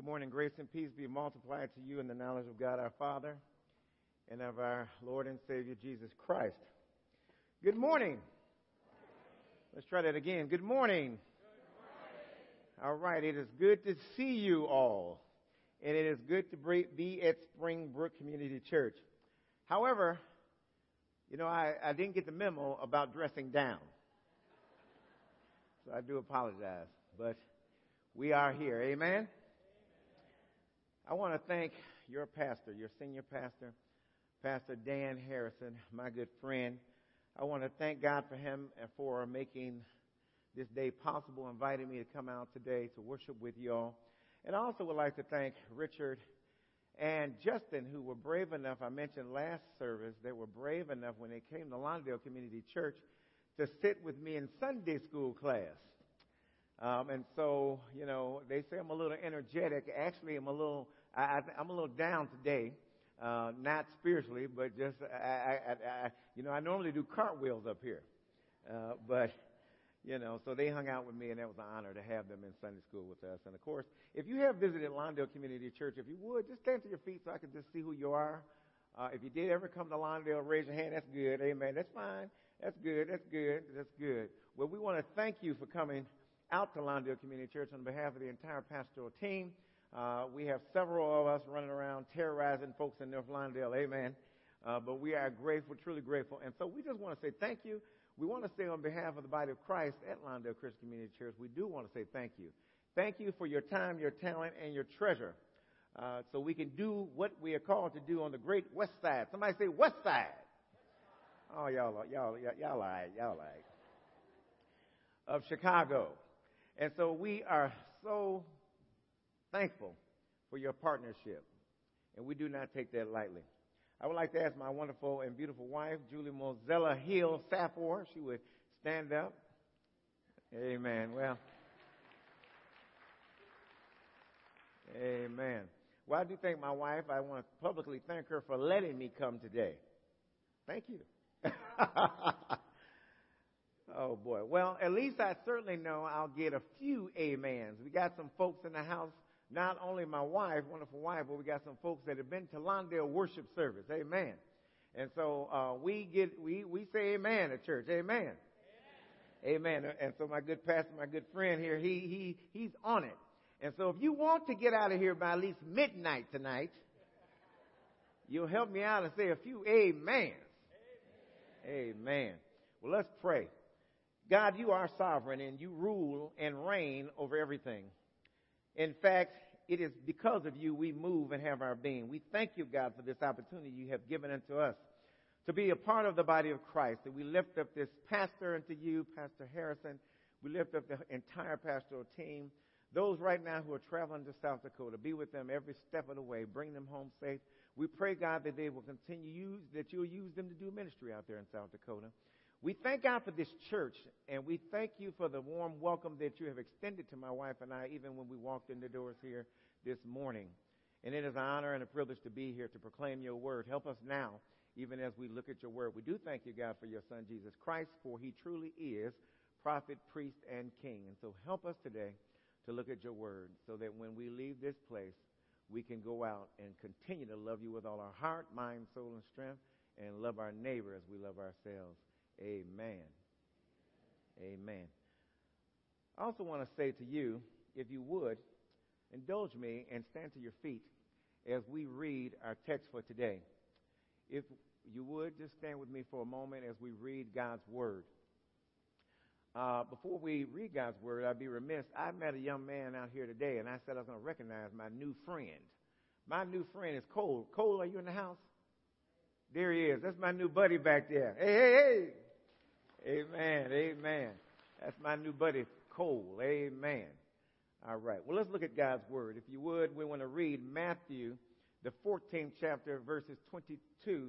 Good morning. Grace and peace be multiplied to you in the knowledge of God our Father and of our Lord and Savior Jesus Christ. Good morning. Let's try that again. Good morning. All right. It is good to see you all. And it is good to be at Springbrook Community Church. However, you know, I, I didn't get the memo about dressing down. So I do apologize. But we are here. Amen. I want to thank your pastor, your senior pastor, Pastor Dan Harrison, my good friend. I want to thank God for him and for making this day possible, inviting me to come out today to worship with y'all. And I also would like to thank Richard and Justin, who were brave enough, I mentioned last service, they were brave enough when they came to Lawndale Community Church to sit with me in Sunday school class. Um, and so, you know, they say I'm a little energetic. Actually, I'm a little I, am a little down today, uh, not spiritually, but just I, I, I, you know, I normally do cartwheels up here, uh, but you know, so they hung out with me, and that was an honor to have them in Sunday school with us. And of course, if you have visited Lawndale Community Church, if you would just stand to your feet so I can just see who you are. Uh, if you did ever come to Lawndale, raise your hand. That's good. Amen. That's fine. That's good. That's good. That's good. Well, we want to thank you for coming out to Lawndale Community Church on behalf of the entire pastoral team. Uh, we have several of us running around terrorizing folks in North Lawndale. Amen. Uh, but we are grateful, truly grateful. And so we just want to say thank you. We want to say on behalf of the body of Christ at Lawndale Christian Community Church, we do want to say thank you. Thank you for your time, your talent, and your treasure. Uh, so we can do what we are called to do on the great west side. Somebody say west side. Oh, y'all, y'all, y'all, y'all like, y'all like. Of Chicago. And so we are so thankful for your partnership, and we do not take that lightly. I would like to ask my wonderful and beautiful wife, Julie Mozella Hill Safor, she would stand up. Amen. Well, amen. Well, I do thank my wife. I want to publicly thank her for letting me come today. Thank you. oh boy. Well, at least I certainly know I'll get a few amens. We got some folks in the house not only my wife, wonderful wife, but we got some folks that have been to Lawndale worship service. Amen. And so uh, we get we we say amen at church. Amen. Amen. amen. And so my good pastor, my good friend here, he he he's on it. And so if you want to get out of here by at least midnight tonight, you'll help me out and say a few amens. Amen. amen. Well, let's pray. God, you are sovereign and you rule and reign over everything. In fact, it is because of you we move and have our being. We thank you, God, for this opportunity you have given unto us to be a part of the body of Christ. We lift up this pastor unto you, Pastor Harrison. We lift up the entire pastoral team. Those right now who are traveling to South Dakota, be with them every step of the way. Bring them home safe. We pray, God, that they will continue use, that you'll use them to do ministry out there in South Dakota. We thank God for this church, and we thank you for the warm welcome that you have extended to my wife and I, even when we walked in the doors here this morning. And it is an honor and a privilege to be here to proclaim your word. Help us now, even as we look at your word. We do thank you, God, for your son, Jesus Christ, for he truly is prophet, priest, and king. And so help us today to look at your word so that when we leave this place, we can go out and continue to love you with all our heart, mind, soul, and strength, and love our neighbor as we love ourselves. Amen. Amen. I also want to say to you, if you would, indulge me and stand to your feet as we read our text for today. If you would, just stand with me for a moment as we read God's Word. Uh, before we read God's Word, I'd be remiss. I met a young man out here today, and I said I was going to recognize my new friend. My new friend is Cole. Cole, are you in the house? There he is. That's my new buddy back there. Hey, hey, hey. Amen. Amen. That's my new buddy, Cole. Amen. All right. Well, let's look at God's Word. If you would, we want to read Matthew, the 14th chapter, verses 22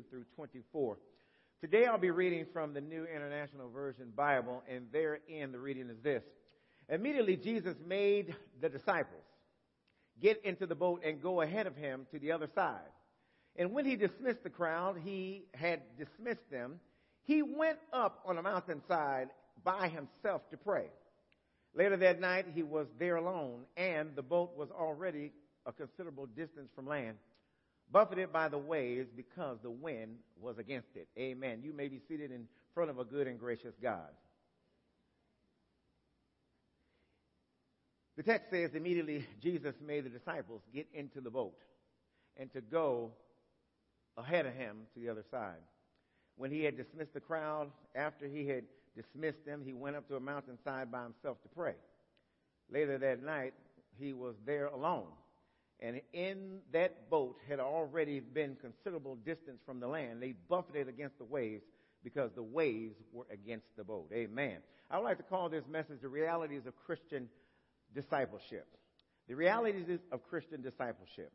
through 24. Today I'll be reading from the New International Version Bible, and therein the reading is this. Immediately Jesus made the disciples get into the boat and go ahead of him to the other side. And when he dismissed the crowd, he had dismissed them he went up on a mountainside by himself to pray. Later that night, he was there alone, and the boat was already a considerable distance from land, buffeted by the waves because the wind was against it. Amen. You may be seated in front of a good and gracious God. The text says immediately Jesus made the disciples get into the boat and to go ahead of him to the other side. When he had dismissed the crowd, after he had dismissed them, he went up to a mountainside by himself to pray. Later that night, he was there alone. And in that boat had already been considerable distance from the land. They buffeted against the waves because the waves were against the boat. Amen. I would like to call this message the realities of Christian discipleship. The realities of Christian discipleship.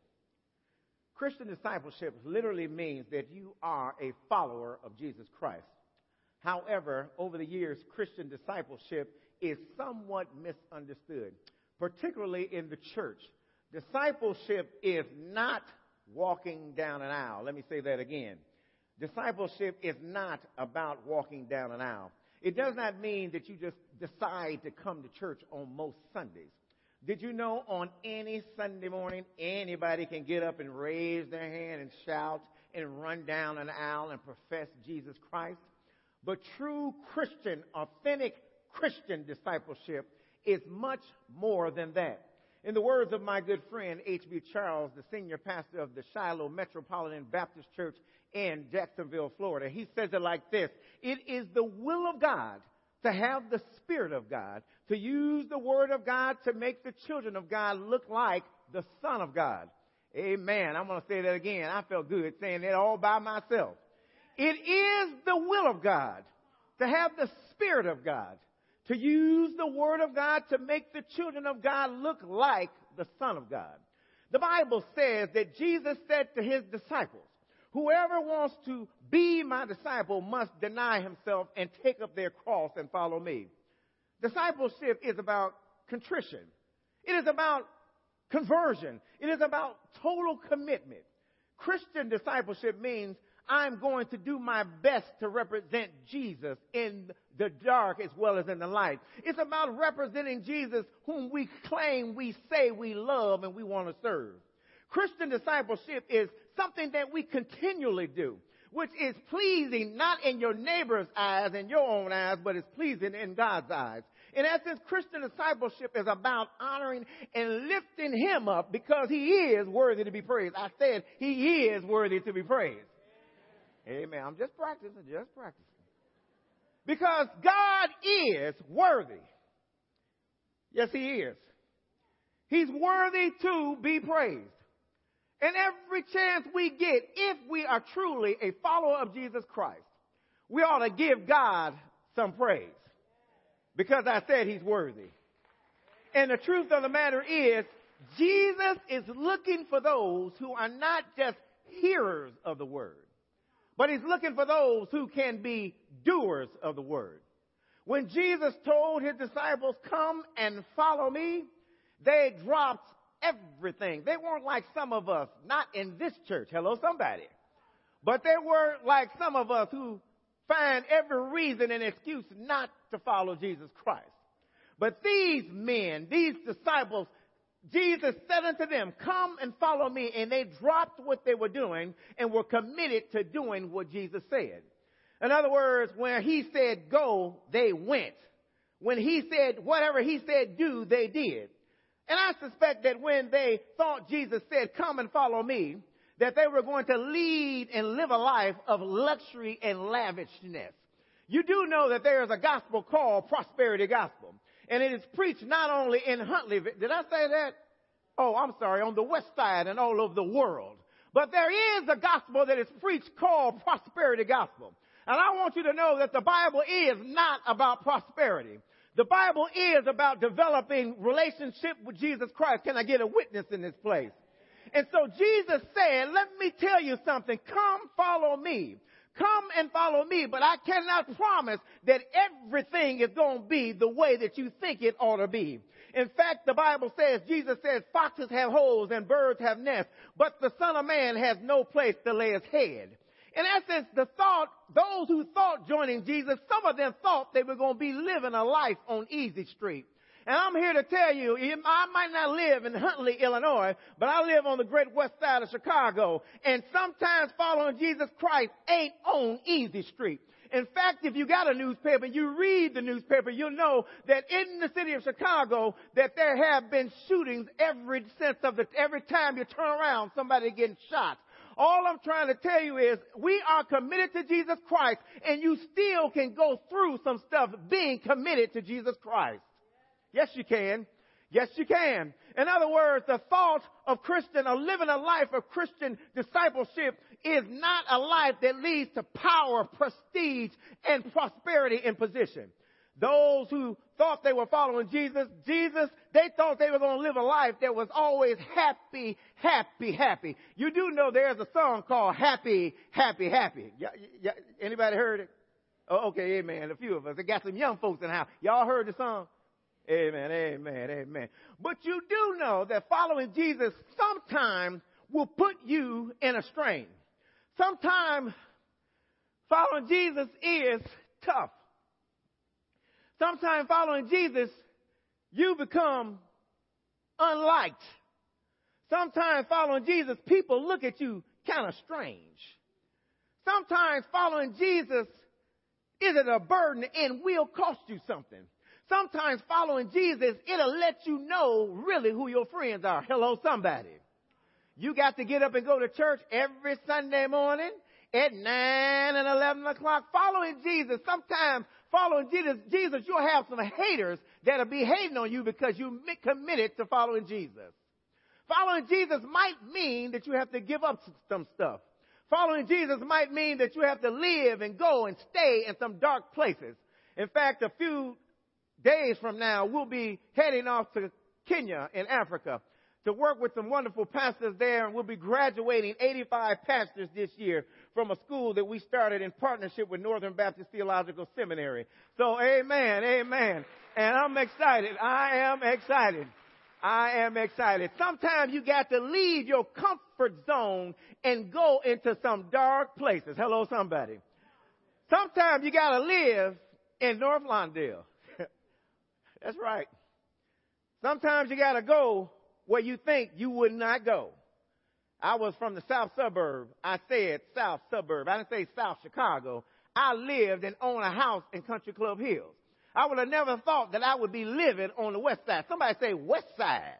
Christian discipleship literally means that you are a follower of Jesus Christ. However, over the years, Christian discipleship is somewhat misunderstood, particularly in the church. Discipleship is not walking down an aisle. Let me say that again. Discipleship is not about walking down an aisle. It does not mean that you just decide to come to church on most Sundays. Did you know on any Sunday morning, anybody can get up and raise their hand and shout and run down an aisle and profess Jesus Christ? But true Christian, authentic Christian discipleship is much more than that. In the words of my good friend H.B. Charles, the senior pastor of the Shiloh Metropolitan Baptist Church in Jacksonville, Florida, he says it like this It is the will of God to have the Spirit of God, to use the Word of God to make the children of God look like the Son of God. Amen. I'm going to say that again. I felt good saying it all by myself. It is the will of God to have the Spirit of God, to use the Word of God to make the children of God look like the Son of God. The Bible says that Jesus said to his disciples, Whoever wants to be my disciple must deny himself and take up their cross and follow me. Discipleship is about contrition. It is about conversion. It is about total commitment. Christian discipleship means I'm going to do my best to represent Jesus in the dark as well as in the light. It's about representing Jesus whom we claim, we say we love and we want to serve. Christian discipleship is something that we continually do, which is pleasing not in your neighbor's eyes and your own eyes, but is pleasing in God's eyes. In essence, Christian discipleship is about honoring and lifting Him up because He is worthy to be praised. I said He is worthy to be praised. Amen. I'm just practicing, just practicing. Because God is worthy. Yes, He is. He's worthy to be praised. And every chance we get, if we are truly a follower of Jesus Christ, we ought to give God some praise. Because I said He's worthy. And the truth of the matter is, Jesus is looking for those who are not just hearers of the word, but he's looking for those who can be doers of the word. When Jesus told his disciples, come and follow me, they dropped everything. They weren't like some of us, not in this church. Hello, somebody. But they were like some of us who find every reason and excuse not to follow Jesus Christ. But these men, these disciples, Jesus said unto them, Come and follow me. And they dropped what they were doing and were committed to doing what Jesus said. In other words, when he said go, they went. When he said whatever he said do, they did. And I suspect that when they thought Jesus said, Come and follow me, that they were going to lead and live a life of luxury and lavishness. You do know that there is a gospel called prosperity gospel. And it is preached not only in Huntley. Did I say that? Oh, I'm sorry, on the west side and all over the world. But there is a gospel that is preached called prosperity gospel. And I want you to know that the Bible is not about prosperity. The Bible is about developing relationship with Jesus Christ. Can I get a witness in this place? And so Jesus said, let me tell you something. Come follow me. Come and follow me, but I cannot promise that everything is going to be the way that you think it ought to be. In fact, the Bible says, Jesus says, foxes have holes and birds have nests, but the Son of Man has no place to lay his head. In essence, the thought, those who thought joining Jesus, some of them thought they were going to be living a life on easy street. And I'm here to tell you, I might not live in Huntley, Illinois, but I live on the great west side of Chicago. And sometimes following Jesus Christ ain't on easy street. In fact, if you got a newspaper, and you read the newspaper, you'll know that in the city of Chicago, that there have been shootings every since of the, every time you turn around, somebody getting shot. All I'm trying to tell you is we are committed to Jesus Christ and you still can go through some stuff being committed to Jesus Christ. Yes, you can. Yes, you can. In other words, the thought of Christian or living a life of Christian discipleship is not a life that leads to power, prestige, and prosperity in position. Those who thought they were following Jesus, Jesus, they thought they were going to live a life that was always happy, happy, happy. You do know there's a song called Happy, Happy, Happy. Y- y- anybody heard it? Oh, okay, amen. A few of us. I got some young folks in the house. Y'all heard the song? Amen, amen, amen. But you do know that following Jesus sometimes will put you in a strain. Sometimes following Jesus is tough. Sometimes following Jesus, you become unliked. Sometimes following Jesus, people look at you kind of strange. Sometimes following Jesus isn't a burden and will cost you something. Sometimes following Jesus, it'll let you know really who your friends are. Hello, somebody. You got to get up and go to church every Sunday morning at 9 and 11 o'clock following Jesus. Sometimes following Jesus, Jesus, you'll have some haters that are behaving on you because you committed to following Jesus. Following Jesus might mean that you have to give up some stuff. Following Jesus might mean that you have to live and go and stay in some dark places. In fact, a few days from now, we'll be heading off to Kenya in Africa to work with some wonderful pastors there, and we'll be graduating 85 pastors this year from a school that we started in partnership with Northern Baptist Theological Seminary. So, amen, amen. And I'm excited. I am excited. I am excited. Sometimes you got to leave your comfort zone and go into some dark places. Hello, somebody. Sometimes you got to live in North Lawndale. That's right. Sometimes you got to go where you think you would not go. I was from the south suburb. I said south suburb. I didn't say south Chicago. I lived and owned a house in Country Club Hills. I would have never thought that I would be living on the west side. Somebody say west side.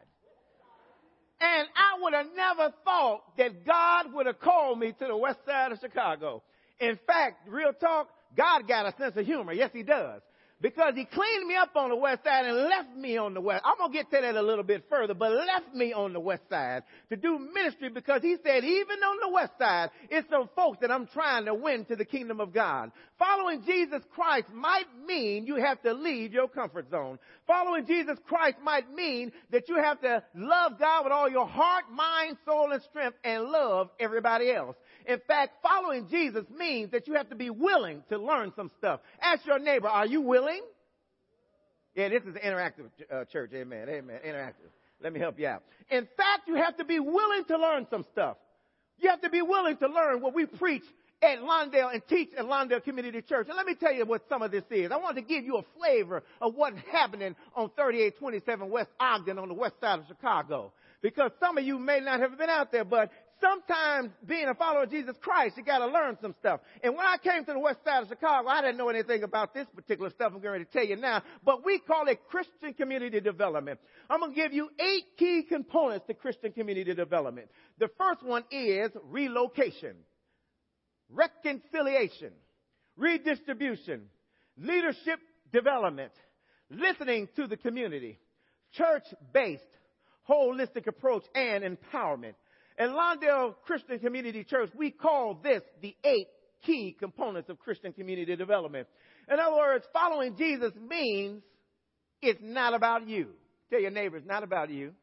And I would have never thought that God would have called me to the west side of Chicago. In fact, real talk, God got a sense of humor. Yes, he does because he cleaned me up on the west side and left me on the west. I'm going to get to that a little bit further, but left me on the west side to do ministry because he said even on the west side, it's some folks that I'm trying to win to the kingdom of God. Following Jesus Christ might mean you have to leave your comfort zone. Following Jesus Christ might mean that you have to love God with all your heart, mind, soul, and strength and love everybody else. In fact, following Jesus means that you have to be willing to learn some stuff. Ask your neighbor, are you willing? Yeah, this is an interactive uh, church. Amen. Amen. Interactive. Let me help you out. In fact, you have to be willing to learn some stuff. You have to be willing to learn what we preach at Lawndale and teach at Lawndale Community Church. And let me tell you what some of this is. I want to give you a flavor of what's happening on 3827 West Ogden on the west side of Chicago. Because some of you may not have been out there, but sometimes being a follower of Jesus Christ, you got to learn some stuff. And when I came to the west side of Chicago, I didn't know anything about this particular stuff I'm going to tell you now, but we call it Christian community development. I'm going to give you eight key components to Christian community development. The first one is relocation, reconciliation, redistribution, leadership development, listening to the community, church-based, holistic approach, and empowerment. In Lawndale Christian Community Church, we call this the eight key components of Christian community development. In other words, following Jesus means it's not about you. Tell your neighbor, it's not about you.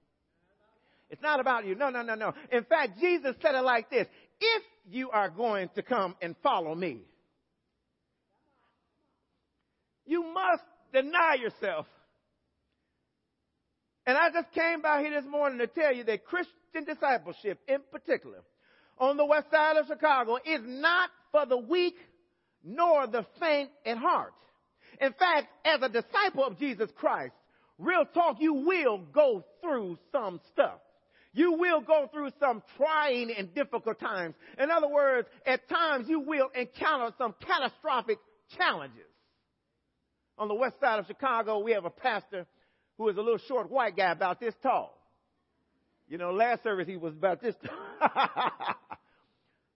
It's not about you. No, no, no, no. In fact, Jesus said it like this. If you are going to come and follow me, you must deny yourself. And I just came by here this morning to tell you that Christian Christian discipleship in particular on the west side of Chicago is not for the weak nor the faint at heart. In fact, as a disciple of Jesus Christ, real talk, you will go through some stuff. You will go through some trying and difficult times. In other words, at times you will encounter some catastrophic challenges. On the west side of Chicago, we have a pastor who is a little short white guy about this tall. You know, last service he was about this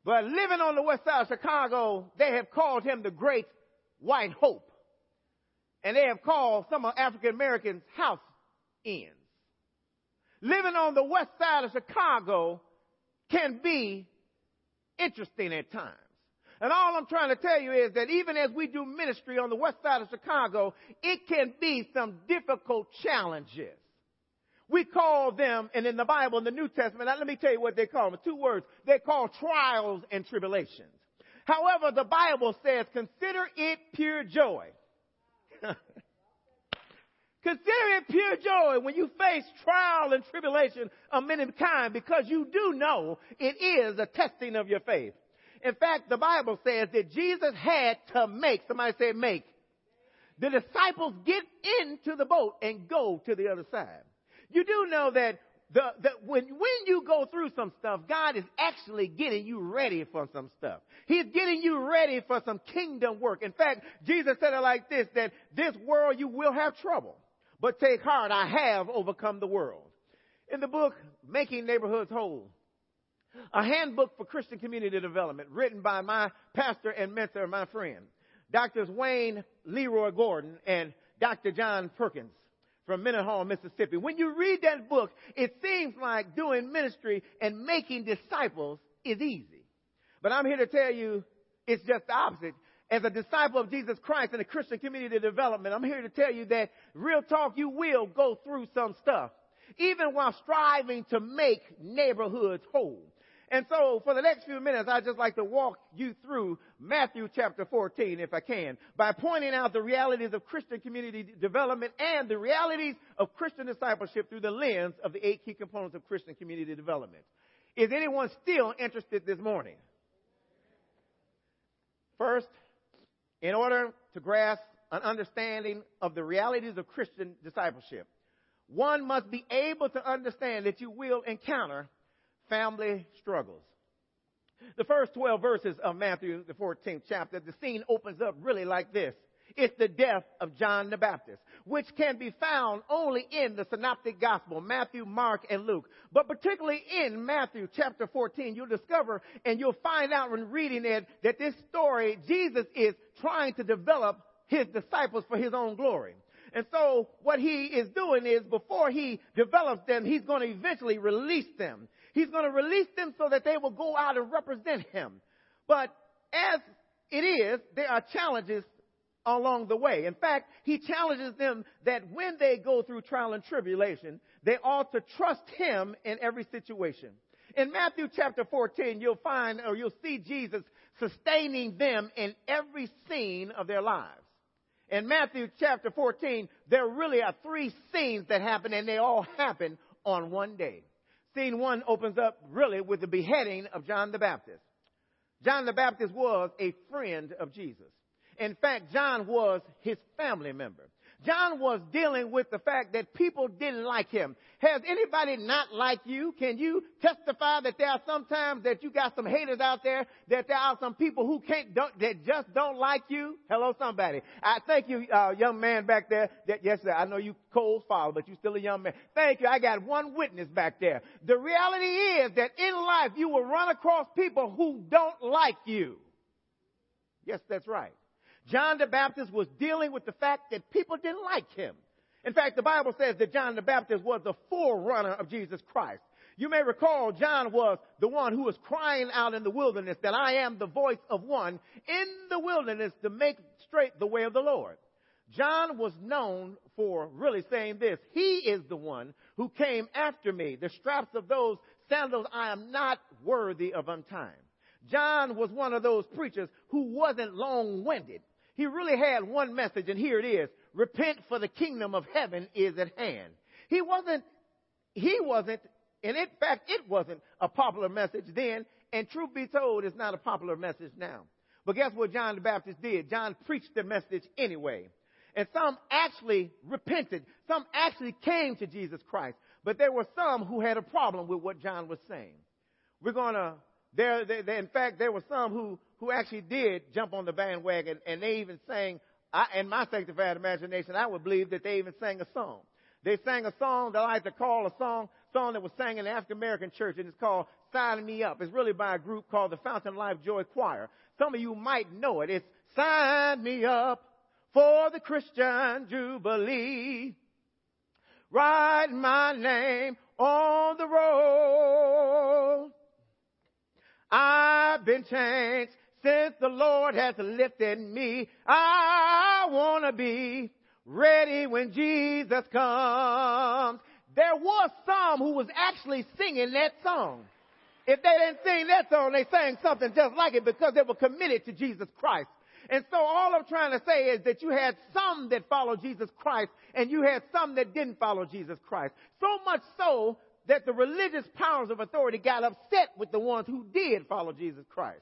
but living on the west side of Chicago, they have called him the great white hope. And they have called some of African Americans house ends. Living on the west side of Chicago can be interesting at times. And all I'm trying to tell you is that even as we do ministry on the west side of Chicago, it can be some difficult challenges. We call them, and in the Bible, in the New Testament, let me tell you what they call them. Two words. They call trials and tribulations. However, the Bible says, consider it pure joy. Consider it pure joy when you face trial and tribulation of many kind because you do know it is a testing of your faith. In fact, the Bible says that Jesus had to make, somebody say make, the disciples get into the boat and go to the other side. You do know that the, the, when, when you go through some stuff, God is actually getting you ready for some stuff. He's getting you ready for some kingdom work. In fact, Jesus said it like this, that this world you will have trouble, but take heart, I have overcome the world. In the book, Making Neighborhoods Whole, a handbook for Christian community development written by my pastor and mentor, my friend, Doctors Wayne Leroy Gordon and Dr. John Perkins from Mendenhall, Mississippi. When you read that book, it seems like doing ministry and making disciples is easy. But I'm here to tell you it's just the opposite. As a disciple of Jesus Christ in a Christian community development, I'm here to tell you that real talk, you will go through some stuff. Even while striving to make neighborhoods whole. And so for the next few minutes, I'd just like to walk you through Matthew chapter 14, if I can, by pointing out the realities of Christian community development and the realities of Christian discipleship through the lens of the eight key components of Christian community development. Is anyone still interested this morning? First, in order to grasp an understanding of the realities of Christian discipleship, one must be able to understand that you will encounter family struggles. The first 12 verses of Matthew, the 14th chapter, the scene opens up really like this. It's the death of John the Baptist, which can be found only in the synoptic gospel, Matthew, Mark, and Luke. But particularly in Matthew chapter 14, you'll discover and you'll find out when reading it that this story, Jesus is trying to develop his disciples for his own glory. And so what he is doing is before he develops them, he's going to eventually release them. He's going to release them so that they will go out and represent him. But as it is, there are challenges along the way. In fact, he challenges them that when they go through trial and tribulation, they ought to trust him in every situation. In Matthew chapter 14, you'll find or you'll see Jesus sustaining them in every scene of their lives. In Matthew chapter 14, there really are three scenes that happen and they all happen on one day. Scene one opens up really with the beheading of John the Baptist. John the Baptist was a friend of Jesus. In fact, John was his family member. John was dealing with the fact that people didn't like him. Has anybody not like you? Can you testify that there are sometimes that you got some haters out there, that there are some people who can't, that just don't like you? Hello, somebody. I thank you, uh, young man back there. That, yes, sir, I know you cold father, but you're still a young man. Thank you. I got one witness back there. The reality is that in life you will run across people who don't like you. Yes, that's right. John the Baptist was dealing with the fact that people didn't like him. In fact, the Bible says that John the Baptist was the forerunner of Jesus Christ. You may recall John was the one who was crying out in the wilderness that I am the voice of one in the wilderness to make straight the way of the Lord. John was known for really saying this. He is the one who came after me. The straps of those sandals I am not worthy of untying. John was one of those preachers who wasn't long-winded. He really had one message, and here it is. Repent for the kingdom of heaven is at hand. He wasn't, he wasn't, and in fact, it wasn't a popular message then, and truth be told, it's not a popular message now. But guess what John the Baptist did? John preached the message anyway. And some actually repented. Some actually came to Jesus Christ. But there were some who had a problem with what John was saying. We're going to, there, there, in fact, there were some who, who actually did jump on the bandwagon and they even sang, I, in my sanctified imagination, I would believe that they even sang a song. They sang a song that I like to call a song, song that was sang in the African American church and it's called Sign Me Up. It's really by a group called the Fountain Life Joy Choir. Some of you might know it. It's Sign Me Up for the Christian Jubilee. Write my name on the roll. I've been changed since the Lord has lifted me. I want to be ready when Jesus comes. There was some who was actually singing that song. If they didn't sing that song, they sang something just like it because they were committed to Jesus Christ. And so all I'm trying to say is that you had some that followed Jesus Christ and you had some that didn't follow Jesus Christ. So much so that the religious powers of authority got upset with the ones who did follow Jesus Christ.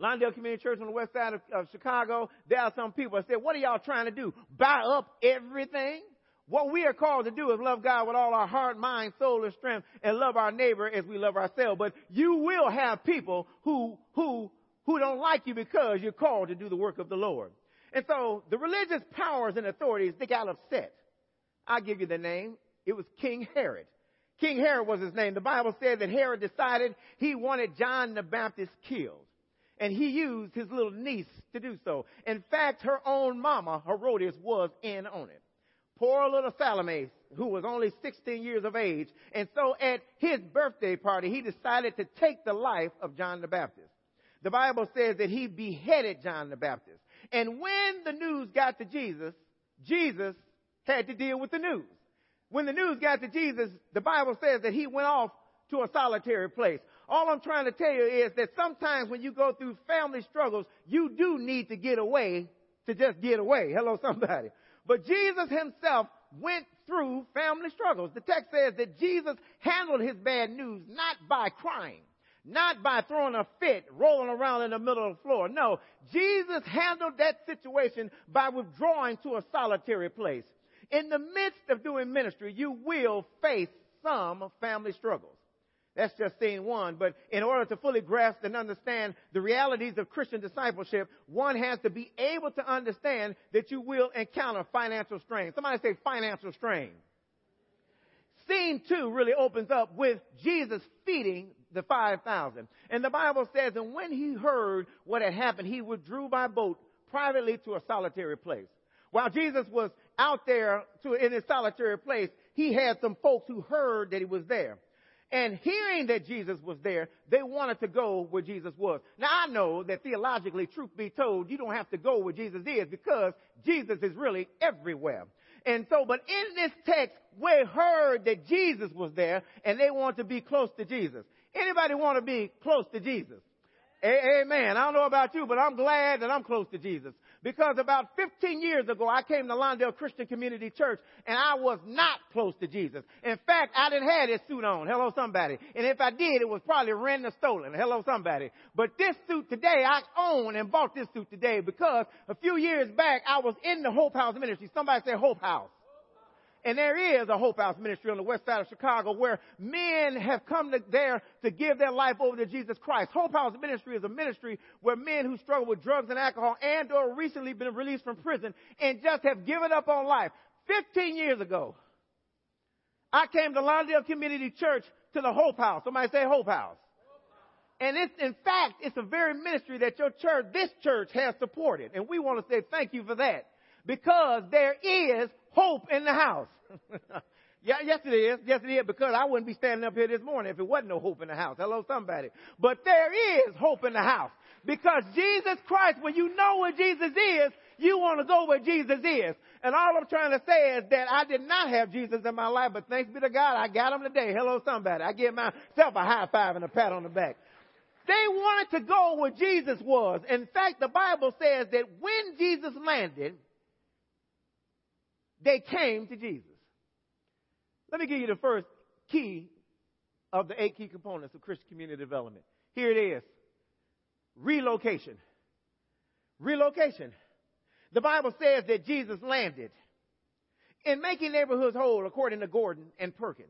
Lawndale Community Church on the west side of, of Chicago, there are some people that said, what are y'all trying to do? Buy up everything? What we are called to do is love God with all our heart, mind, soul, and strength and love our neighbor as we love ourselves. But you will have people who, who who don't like you because you're called to do the work of the Lord. And so the religious powers and authorities, they got upset. I'll give you the name. It was King Herod. King Herod was his name. The Bible said that Herod decided he wanted John the Baptist killed. And he used his little niece to do so. In fact, her own mama, Herodias, was in on it. Poor little Salome, who was only 16 years of age. And so at his birthday party, he decided to take the life of John the Baptist the Bible says that he beheaded John the Baptist. And when the news got to Jesus, Jesus had to deal with the news. When the news got to Jesus, the Bible says that he went off to a solitary place. All I'm trying to tell you is that sometimes when you go through family struggles, you do need to get away to just get away. Hello, somebody. But Jesus himself went through family struggles. The text says that Jesus handled his bad news not by crying, not by throwing a fit, rolling around in the middle of the floor. No, Jesus handled that situation by withdrawing to a solitary place. In the midst of doing ministry, you will face some family struggles. That's just scene one. But in order to fully grasp and understand the realities of Christian discipleship, one has to be able to understand that you will encounter financial strain. Somebody say financial strain. Scene two really opens up with Jesus feeding the 5,000. And the Bible says, and when he heard what had happened, he withdrew by boat privately to a solitary place. While Jesus was out there to, in his solitary place, he had some folks who heard that he was there. And hearing that Jesus was there, they wanted to go where Jesus was. Now I know that theologically, truth be told, you don't have to go where Jesus is because Jesus is really everywhere. And so, but in this text, we heard that Jesus was there and they want to be close to Jesus. Anybody want to be close to Jesus? Amen. I don't know about you, but I'm glad that I'm close to Jesus. Because about 15 years ago, I came to Lawndale Christian Community Church and I was not close to Jesus. In fact, I didn't have this suit on. Hello, somebody. And if I did, it was probably rented or stolen. Hello, somebody. But this suit today, I own and bought this suit today because a few years back, I was in the Hope House ministry. Somebody say Hope House. And there is a Hope House ministry on the west side of Chicago where men have come to there to give their life over to Jesus Christ. Hope House ministry is a ministry where men who struggle with drugs and alcohol and or recently been released from prison and just have given up on life. 15 years ago, I came to Lawndale Community Church to the Hope House. Somebody say Hope House. And it's, in fact, it's a very ministry that your church, this church has supported. And we want to say thank you for that. Because there is hope in the house. yeah, yes it is. Yes it is because I wouldn't be standing up here this morning if it wasn't no hope in the house. Hello somebody. But there is hope in the house. Because Jesus Christ, when you know where Jesus is, you want to go where Jesus is. And all I'm trying to say is that I did not have Jesus in my life, but thanks be to God, I got him today. Hello somebody. I give myself a high five and a pat on the back. They wanted to go where Jesus was. In fact, the Bible says that when Jesus landed, they came to Jesus. Let me give you the first key of the eight key components of Christian community development. Here it is relocation. Relocation. The Bible says that Jesus landed in making neighborhoods whole, according to Gordon and Perkins.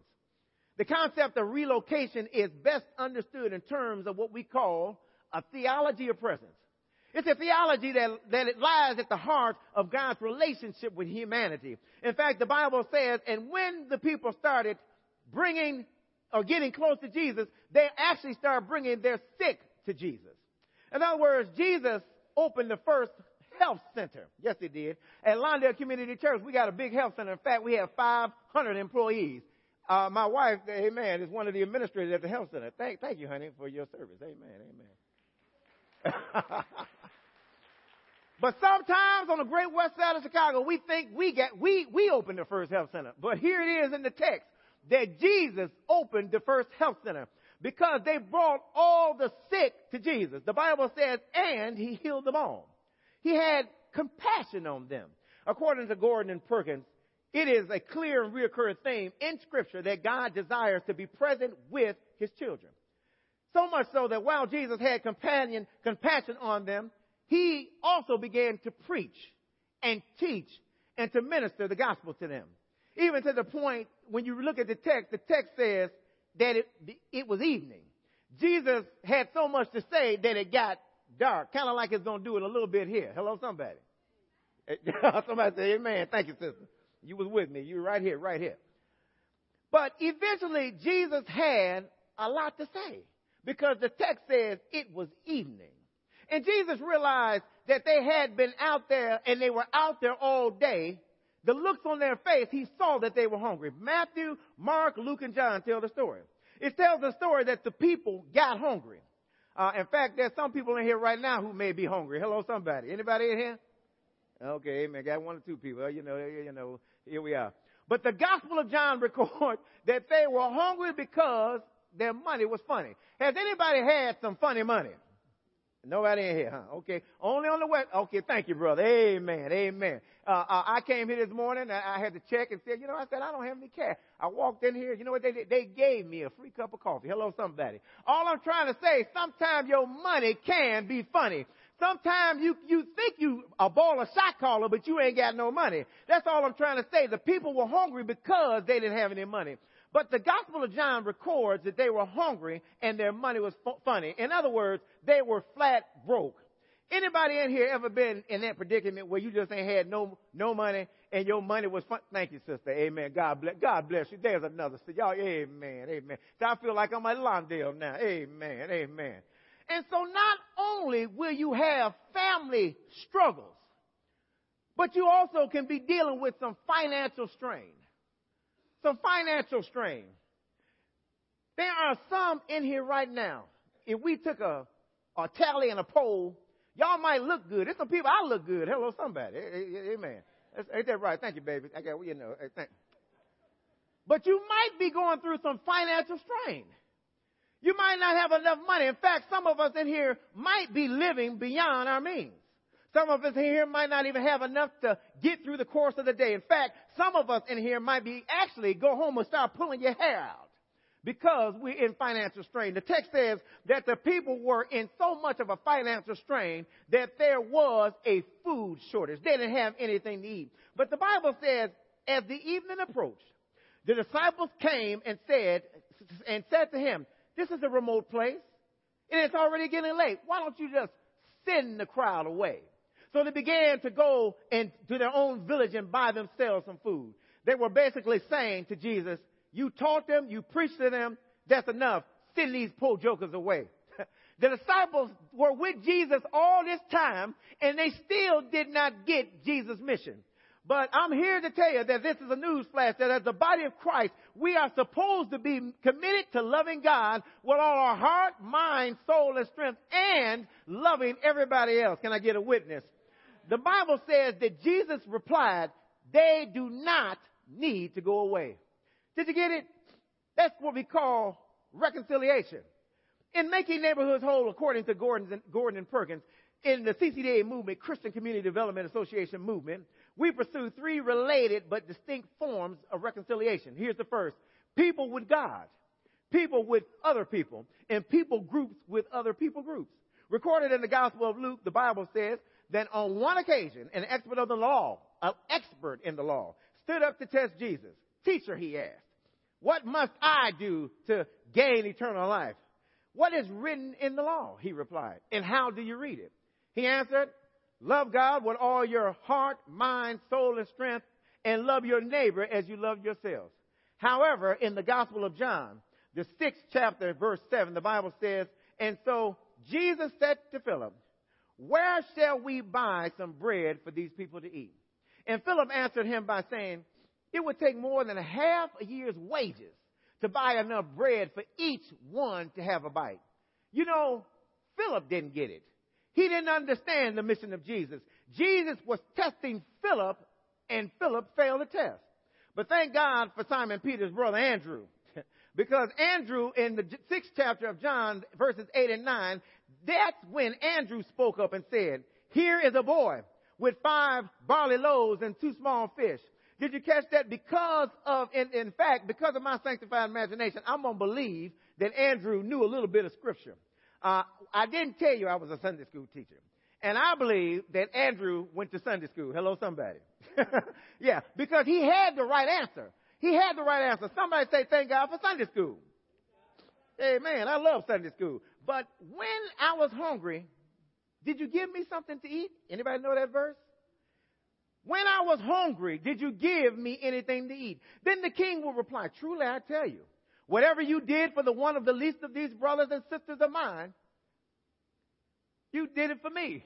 The concept of relocation is best understood in terms of what we call a theology of presence. It's a theology that, that it lies at the heart of God's relationship with humanity. In fact, the Bible says, and when the people started bringing or getting close to Jesus, they actually started bringing their sick to Jesus. In other words, Jesus opened the first health center. Yes, he did. At Lawndale Community Church, we got a big health center. In fact, we have 500 employees. Uh, my wife, amen, is one of the administrators at the health center. Thank, thank you, honey, for your service. Amen, amen. but sometimes on the great west side of Chicago, we think we get, we, we opened the first health center. But here it is in the text that Jesus opened the first health center because they brought all the sick to Jesus. The Bible says, and he healed them all. He had compassion on them. According to Gordon and Perkins, it is a clear and reoccurring theme in Scripture that God desires to be present with His children. So much so that while Jesus had companion, compassion on them, He also began to preach and teach and to minister the gospel to them. Even to the point, when you look at the text, the text says that it, it was evening. Jesus had so much to say that it got dark, kind of like it's going to do it a little bit here. Hello, somebody. Eh, somebody say, Amen. Thank you, sister. You was with me. You were right here, right here. But eventually, Jesus had a lot to say because the text says it was evening. And Jesus realized that they had been out there and they were out there all day. The looks on their face, he saw that they were hungry. Matthew, Mark, Luke, and John tell the story. It tells the story that the people got hungry. Uh, in fact, there's some people in here right now who may be hungry. Hello, somebody. Anybody in here? Okay, amen. Got one or two people. You know, you know, here we are. But the Gospel of John records that they were hungry because their money was funny. Has anybody had some funny money? Nobody in here, huh? Okay. Only on the west. Okay, thank you, brother. Amen. Amen. Uh, uh, I came here this morning. I, I had to check and said, you know, I said, I don't have any cash. I walked in here. You know what they did? They gave me a free cup of coffee. Hello, somebody. All I'm trying to say, sometimes your money can be funny. Sometimes you, you think you a ball of shot caller, but you ain't got no money. That's all I'm trying to say. The people were hungry because they didn't have any money. But the Gospel of John records that they were hungry and their money was f- funny. In other words, they were flat broke. Anybody in here ever been in that predicament where you just ain't had no no money and your money was fun? Thank you, sister. Amen. God bless. God bless you. There's another. So y'all, amen, amen. I feel like I'm at Lawndale now. Amen, amen. And so not only will you have family struggles, but you also can be dealing with some financial strain some financial strain. There are some in here right now. If we took a, a tally and a poll, y'all might look good. There's some people I look good. Hello, somebody. Amen. Ain't that right? Thank you, baby. I got you know. Thank. But you might be going through some financial strain. You might not have enough money. In fact, some of us in here might be living beyond our means. Some of us in here might not even have enough to get through the course of the day. In fact, some of us in here might be actually go home and start pulling your hair out because we're in financial strain. The text says that the people were in so much of a financial strain that there was a food shortage. They didn't have anything to eat. But the Bible says, as the evening approached, the disciples came and said, and said to him, this is a remote place and it's already getting late. Why don't you just send the crowd away? So they began to go into their own village and buy themselves some food. They were basically saying to Jesus, you taught them, you preached to them, that's enough. Send these poor jokers away. the disciples were with Jesus all this time and they still did not get Jesus' mission. But I'm here to tell you that this is a news flash that as the body of Christ, we are supposed to be committed to loving God with all our heart, mind, soul, and strength and loving everybody else. Can I get a witness? The Bible says that Jesus replied, they do not need to go away. Did you get it? That's what we call reconciliation. In making neighborhoods whole, according to Gordon and, Perkins, in the CCDA movement, Christian Community Development Association movement, we pursue three related but distinct forms of reconciliation. Here's the first. People with God, people with other people, and people groups with other people groups. Recorded in the Gospel of Luke, the Bible says that on one occasion, an expert of the law, an expert in the law, stood up to test Jesus. Teacher, he asked, what must I do to gain eternal life? What is written in the law? He replied. And how do you read it? He answered, Love God with all your heart, mind, soul, and strength, and love your neighbor as you love yourselves. However, in the Gospel of John, the sixth chapter, verse 7, the Bible says, And so Jesus said to Philip, Where shall we buy some bread for these people to eat? And Philip answered him by saying, It would take more than a half a year's wages to buy enough bread for each one to have a bite. You know, Philip didn't get it. He didn't understand the mission of Jesus. Jesus was testing Philip, and Philip failed the test. But thank God for Simon Peter's brother Andrew. because Andrew, in the sixth chapter of John, verses 8 and 9, that's when Andrew spoke up and said, Here is a boy with five barley loaves and two small fish. Did you catch that? Because of, in, in fact, because of my sanctified imagination, I'm going to believe that Andrew knew a little bit of scripture. Uh, I didn't tell you I was a Sunday school teacher. And I believe that Andrew went to Sunday school. Hello, somebody. yeah, because he had the right answer. He had the right answer. Somebody say, thank God for Sunday school. Amen. I love Sunday school. But when I was hungry, did you give me something to eat? Anybody know that verse? When I was hungry, did you give me anything to eat? Then the king will reply, Truly I tell you, whatever you did for the one of the least of these brothers and sisters of mine, you did it for me.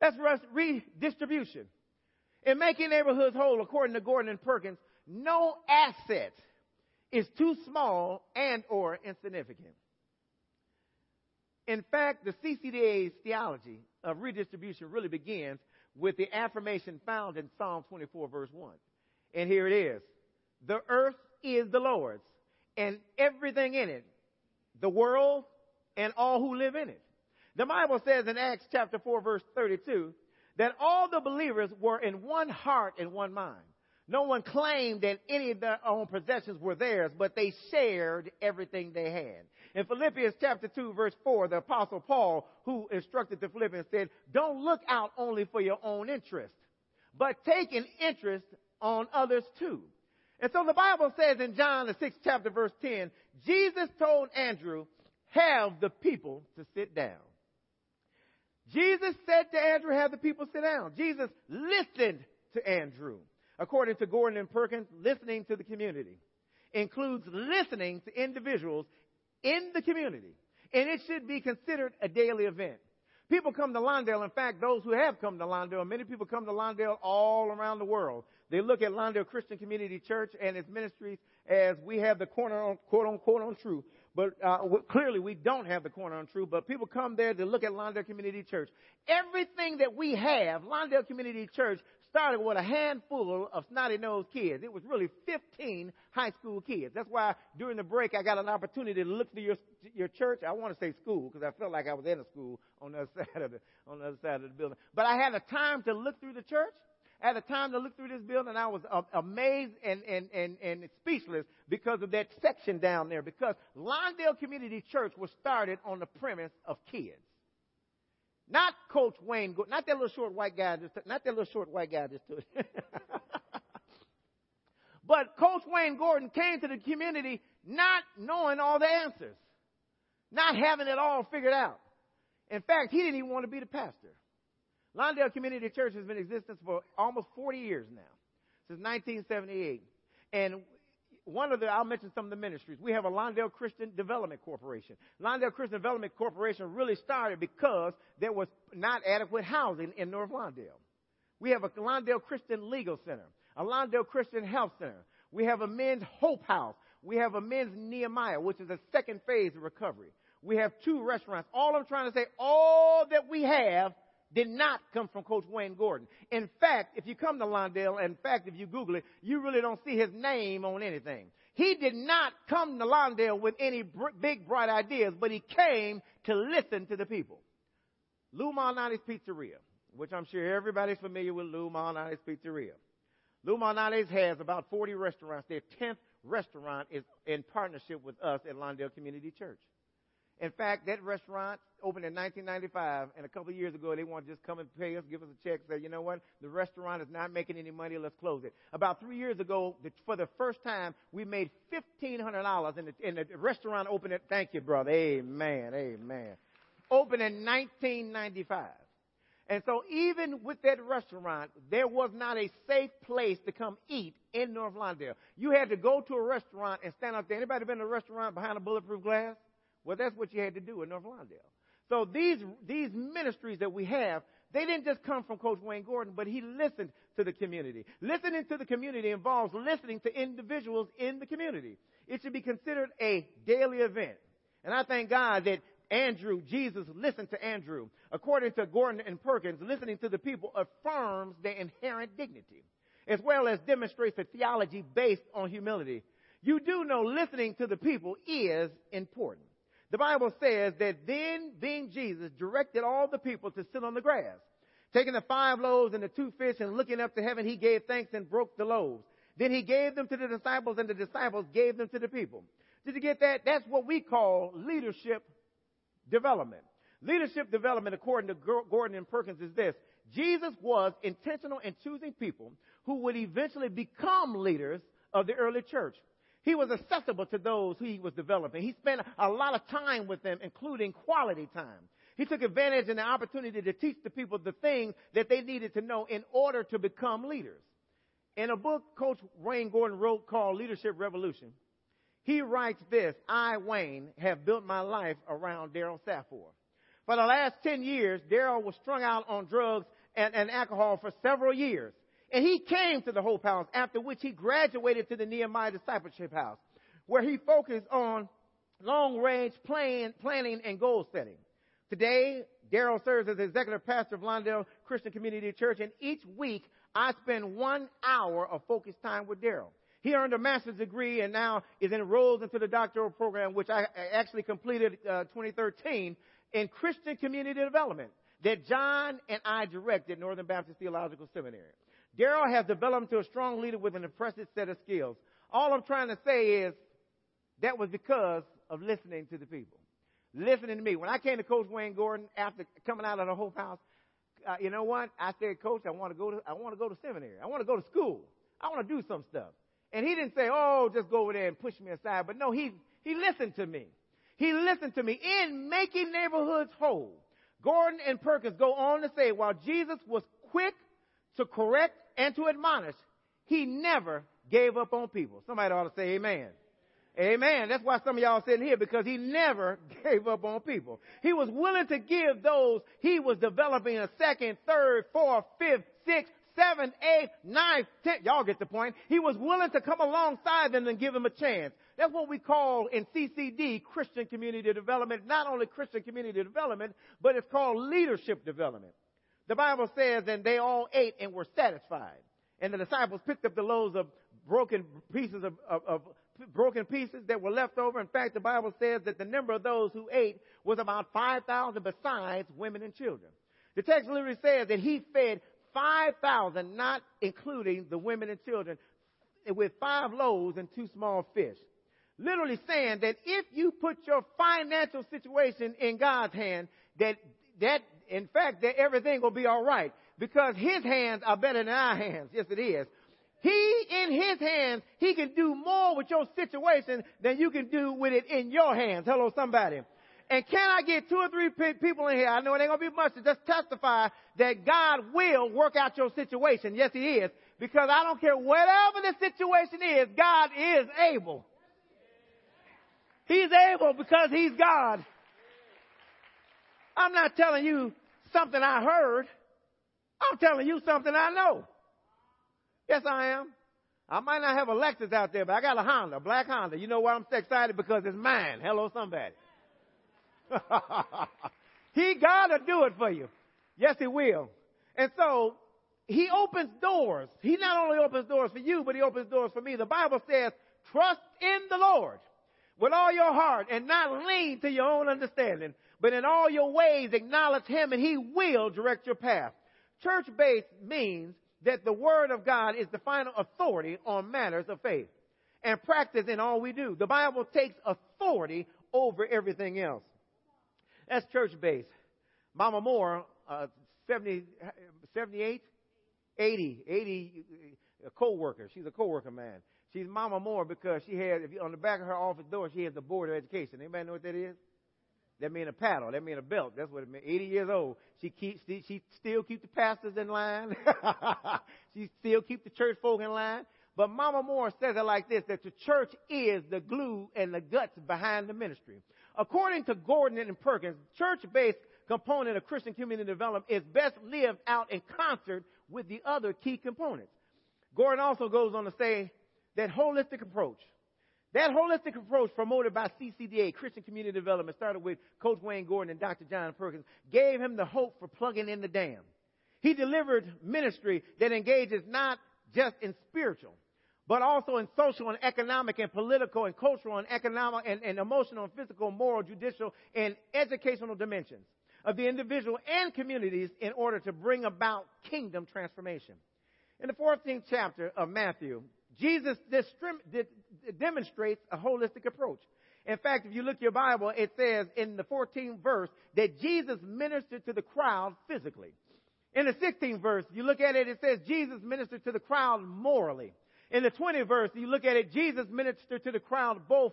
That's redistribution. In making neighborhoods whole, according to Gordon and Perkins, no asset is too small and or insignificant. In fact, the CCDA's theology of redistribution really begins with the affirmation found in Psalm 24 verse 1. And here it is. The earth is the Lord's and everything in it, the world and all who live in it. The Bible says in Acts chapter 4 verse 32 that all the believers were in one heart and one mind. No one claimed that any of their own possessions were theirs, but they shared everything they had. In Philippians chapter 2 verse 4, the apostle Paul, who instructed the Philippians said, don't look out only for your own interest, but take an interest on others too. And so the Bible says in John the 6th chapter verse 10, Jesus told Andrew, have the people to sit down. Jesus said to Andrew, have the people sit down. Jesus listened to Andrew. According to Gordon and Perkins, listening to the community includes listening to individuals in the community. And it should be considered a daily event. People come to Lawndale. In fact, those who have come to Lawndale, many people come to Lawndale all around the world. They look at Lawndale Christian Community Church and its ministries as we have the corner on, quote unquote on truth. But uh, clearly we don't have the corner on truth, but people come there to look at Lawndale Community Church. Everything that we have, Lawndale Community Church started with a handful of snotty-nosed kids. It was really 15 high school kids. That's why during the break I got an opportunity to look through your your church. I want to say school because I felt like I was in a school on the other side of the on the other side of the building. But I had a time to look through the church. I had a time to look through this building. I was uh, amazed and, and, and, and speechless because of that section down there. Because Lawndale Community Church was started on the premise of kids. Not Coach Wayne, Gordon, not that little short white guy, not that little short white guy just stood. but Coach Wayne Gordon came to the community not knowing all the answers, not having it all figured out. In fact, he didn't even want to be the pastor. Lawndale Community Church has been in existence for almost 40 years now, since 1978. And one of the, I'll mention some of the ministries. We have a Lawndale Christian Development Corporation. Lawndale Christian Development Corporation really started because there was not adequate housing in North Lawndale. We have a Lawndale Christian Legal Center, a Lawndale Christian Health Center. We have a men's Hope House. We have a men's Nehemiah, which is a second phase of recovery. We have two restaurants. All I'm trying to say, all that we have did not come from Coach Wayne Gordon. In fact, if you come to Lawndale, in fact, if you Google it, you really don't see his name on anything. He did not come to Lawndale with any big, bright ideas, but he came to listen to the people. Lou Malnati's Pizzeria, which I'm sure everybody's familiar with Lou Malnati's Pizzeria. Lou Malnati's has about 40 restaurants. Their 10th restaurant is in partnership with us at Lawndale Community Church. In fact, that restaurant opened in 1995, and a couple of years ago, they want to just come and pay us, give us a check, say, you know what, the restaurant is not making any money, let's close it. About three years ago, for the first time, we made $1,500 in the, in the restaurant opened it. Thank you, brother. Amen, amen. Opened in 1995. And so even with that restaurant, there was not a safe place to come eat in North Lawndale. You had to go to a restaurant and stand up there. Anybody been to a restaurant behind a bulletproof glass? Well, that's what you had to do in North Lawndale. So these, these ministries that we have, they didn't just come from Coach Wayne Gordon, but he listened to the community. Listening to the community involves listening to individuals in the community. It should be considered a daily event. And I thank God that Andrew, Jesus listened to Andrew. According to Gordon and Perkins, listening to the people affirms their inherent dignity, as well as demonstrates a theology based on humility. You do know listening to the people is important. The Bible says that then, being Jesus, directed all the people to sit on the grass. Taking the five loaves and the two fish and looking up to heaven, he gave thanks and broke the loaves. Then he gave them to the disciples and the disciples gave them to the people. Did you get that? That's what we call leadership development. Leadership development, according to Gordon and Perkins, is this. Jesus was intentional in choosing people who would eventually become leaders of the early church. He was accessible to those who he was developing. He spent a lot of time with them, including quality time. He took advantage of the opportunity to teach the people the things that they needed to know in order to become leaders. In a book Coach Wayne Gordon wrote called Leadership Revolution, he writes this, I, Wayne, have built my life around Daryl Safor. For the last 10 years, Daryl was strung out on drugs and, and alcohol for several years. And he came to the Hope House, after which he graduated to the Nehemiah Discipleship House, where he focused on long range plan, planning and goal setting. Today, Daryl serves as executive pastor of Lawndale Christian Community Church, and each week I spend one hour of focused time with Daryl. He earned a master's degree and now is enrolled into the doctoral program, which I actually completed uh, 2013 in Christian community development that John and I directed Northern Baptist Theological Seminary. Daryl has developed into a strong leader with an impressive set of skills. All I'm trying to say is that was because of listening to the people. Listening to me. When I came to Coach Wayne Gordon after coming out of the Hope House, uh, you know what? I said, Coach, I want to go to I want to go to seminary. I want to go to school. I want to do some stuff. And he didn't say, "Oh, just go over there and push me aside." But no, he he listened to me. He listened to me in making neighborhoods whole. Gordon and Perkins go on to say, while Jesus was quick to correct and to admonish, he never gave up on people. Somebody ought to say amen. Amen. That's why some of y'all sitting here because he never gave up on people. He was willing to give those he was developing a second, third, fourth, fifth, sixth, seventh, eighth, ninth, tenth. Y'all get the point. He was willing to come alongside them and give them a chance. That's what we call in CCD Christian community development. Not only Christian community development, but it's called leadership development. The Bible says, and they all ate and were satisfied. And the disciples picked up the loaves of broken pieces of, of, of broken pieces that were left over. In fact, the Bible says that the number of those who ate was about 5,000 besides women and children. The text literally says that he fed 5,000, not including the women and children, with five loaves and two small fish. Literally saying that if you put your financial situation in God's hand, that, that in fact, that everything will be all right because his hands are better than our hands. Yes, it is. He, in his hands, he can do more with your situation than you can do with it in your hands. Hello, somebody. And can I get two or three people in here? I know it ain't gonna be much to just testify that God will work out your situation. Yes, He is. Because I don't care whatever the situation is, God is able. He's able because He's God. I'm not telling you something I heard. I'm telling you something I know. Yes, I am. I might not have a Lexus out there, but I got a Honda, a black Honda. You know why I'm so excited? Because it's mine. Hello, somebody. he gotta do it for you. Yes, he will. And so, he opens doors. He not only opens doors for you, but he opens doors for me. The Bible says, trust in the Lord with all your heart and not lean to your own understanding. But in all your ways, acknowledge Him and He will direct your path. Church based means that the Word of God is the final authority on matters of faith and practice in all we do. The Bible takes authority over everything else. That's church base. Mama Moore, uh, 70, 78, 80, 80, a co-worker. She's a co-worker man. She's Mama Moore because she you, on the back of her office door, she has the Board of Education. Anybody know what that is? That mean a paddle. That mean a belt. That's what it means. 80 years old. She keeps, she still keep the pastors in line. she still keep the church folk in line. But Mama Moore says it like this, that the church is the glue and the guts behind the ministry. According to Gordon and Perkins, church-based component of Christian community development is best lived out in concert with the other key components. Gordon also goes on to say that holistic approach, that holistic approach promoted by CCDA, Christian Community Development, started with Coach Wayne Gordon and Dr. John Perkins, gave him the hope for plugging in the dam. He delivered ministry that engages not just in spiritual, but also in social and economic and political and cultural and economic and, and emotional and physical, moral, judicial, and educational dimensions of the individual and communities in order to bring about kingdom transformation. In the 14th chapter of Matthew, Jesus demonstrates a holistic approach. In fact, if you look your Bible, it says in the 14th verse that Jesus ministered to the crowd physically. In the 16th verse, you look at it, it says Jesus ministered to the crowd morally. In the 20th verse, you look at it, Jesus ministered to the crowd both,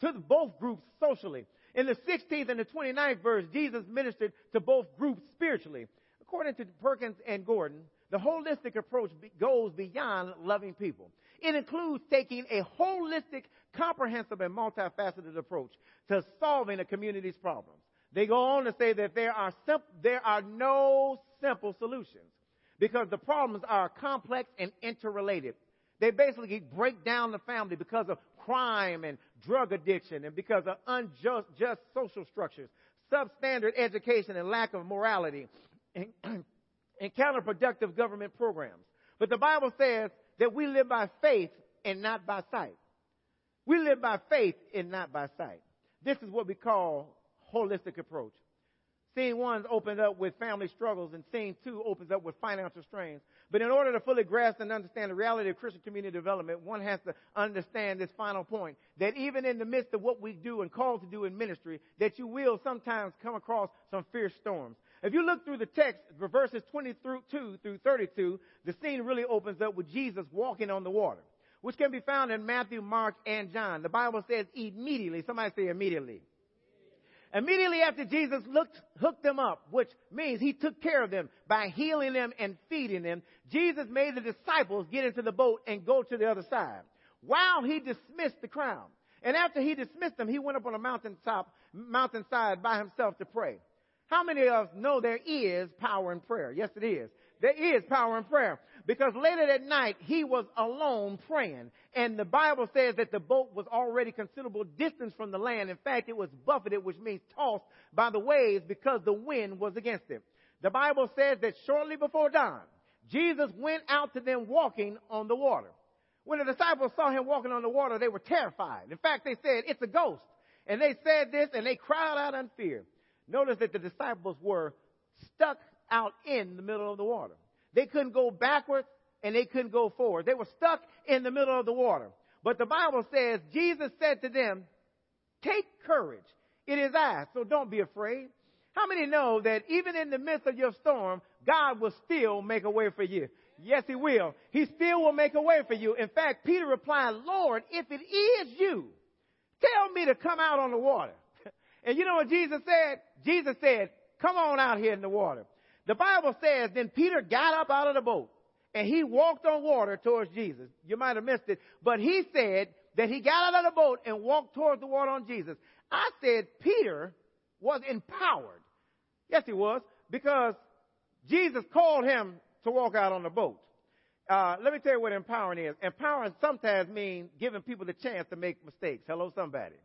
to both groups socially. In the 16th and the 29th verse, Jesus ministered to both groups spiritually. According to Perkins and Gordon, the holistic approach goes beyond loving people. It includes taking a holistic, comprehensive, and multifaceted approach to solving a community's problems. They go on to say that there are, there are no simple solutions because the problems are complex and interrelated. They basically break down the family because of crime and drug addiction and because of unjust just social structures, substandard education and lack of morality, and, and counterproductive government programs. But the Bible says that we live by faith and not by sight. We live by faith and not by sight. This is what we call holistic approach. Scene one opens up with family struggles, and scene two opens up with financial strains. But in order to fully grasp and understand the reality of Christian community development, one has to understand this final point that even in the midst of what we do and call to do in ministry, that you will sometimes come across some fierce storms. If you look through the text, verses 22 through 32, the scene really opens up with Jesus walking on the water, which can be found in Matthew, Mark, and John. The Bible says immediately. Somebody say immediately. Immediately after Jesus looked, hooked them up, which means he took care of them by healing them and feeding them, Jesus made the disciples get into the boat and go to the other side while he dismissed the crowd. And after he dismissed them, he went up on a mountaintop, mountainside by himself to pray. How many of us know there is power in prayer? Yes, it is. There is power in prayer. Because later that night, he was alone praying. And the Bible says that the boat was already considerable distance from the land. In fact, it was buffeted, which means tossed by the waves because the wind was against it. The Bible says that shortly before dawn, Jesus went out to them walking on the water. When the disciples saw him walking on the water, they were terrified. In fact, they said, it's a ghost. And they said this and they cried out in fear. Notice that the disciples were stuck out in the middle of the water. They couldn't go backwards and they couldn't go forward. They were stuck in the middle of the water. But the Bible says Jesus said to them, take courage. It is I, so don't be afraid. How many know that even in the midst of your storm, God will still make a way for you? Yes, He will. He still will make a way for you. In fact, Peter replied, Lord, if it is you, tell me to come out on the water. And you know what Jesus said? Jesus said, come on out here in the water. The Bible says, then Peter got up out of the boat and he walked on water towards Jesus. You might have missed it, but he said that he got out of the boat and walked towards the water on Jesus. I said Peter was empowered. Yes, he was, because Jesus called him to walk out on the boat. Uh, let me tell you what empowering is. Empowering sometimes means giving people the chance to make mistakes. Hello, somebody.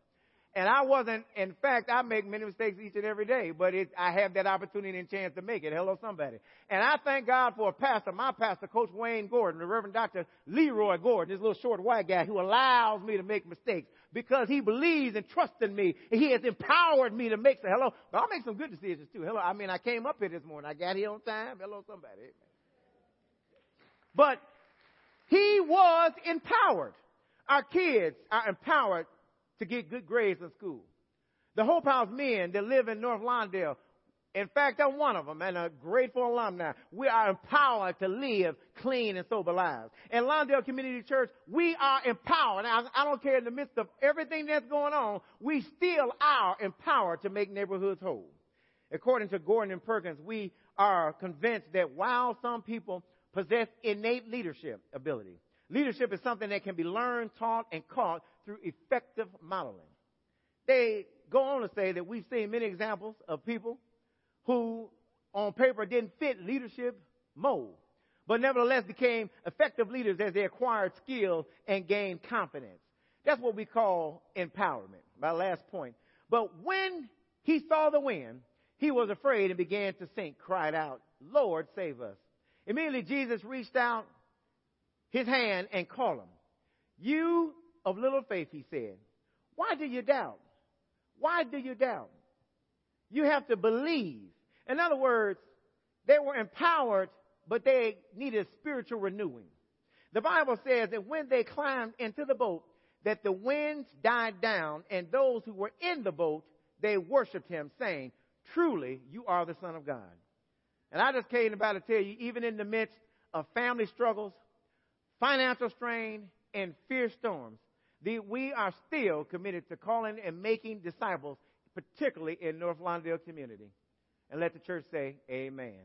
And I wasn't, in fact, I make many mistakes each and every day, but it, I have that opportunity and chance to make it. Hello, somebody. And I thank God for a pastor, my pastor, Coach Wayne Gordon, the Reverend Dr. Leroy Gordon, this little short white guy who allows me to make mistakes because he believes and trusts in me. And he has empowered me to make some, hello, but I'll make some good decisions too. Hello, I mean, I came up here this morning. I got here on time. Hello, somebody. But he was empowered. Our kids are empowered to get good grades in school. The Hope House men that live in North Lawndale, in fact, I'm one of them and a grateful alumni. We are empowered to live clean and sober lives. In Lawndale Community Church, we are empowered. Now, I don't care in the midst of everything that's going on, we still are empowered to make neighborhoods whole. According to Gordon and Perkins, we are convinced that while some people possess innate leadership ability, leadership is something that can be learned, taught, and caught through effective modeling. They go on to say that we've seen many examples of people who on paper didn't fit leadership mold, but nevertheless became effective leaders as they acquired skill and gained confidence. That's what we call empowerment. My last point. But when he saw the wind, he was afraid and began to sink, cried out, Lord, save us. Immediately Jesus reached out his hand and call him. You of little faith, he said, why do you doubt? Why do you doubt? You have to believe. In other words, they were empowered, but they needed spiritual renewing. The Bible says that when they climbed into the boat, that the winds died down, and those who were in the boat, they worshiped him, saying, Truly, you are the Son of God. And I just came about to tell you, even in the midst of family struggles, financial strain, and fierce storms, the, we are still committed to calling and making disciples, particularly in North Lawndale community. And let the church say, Amen.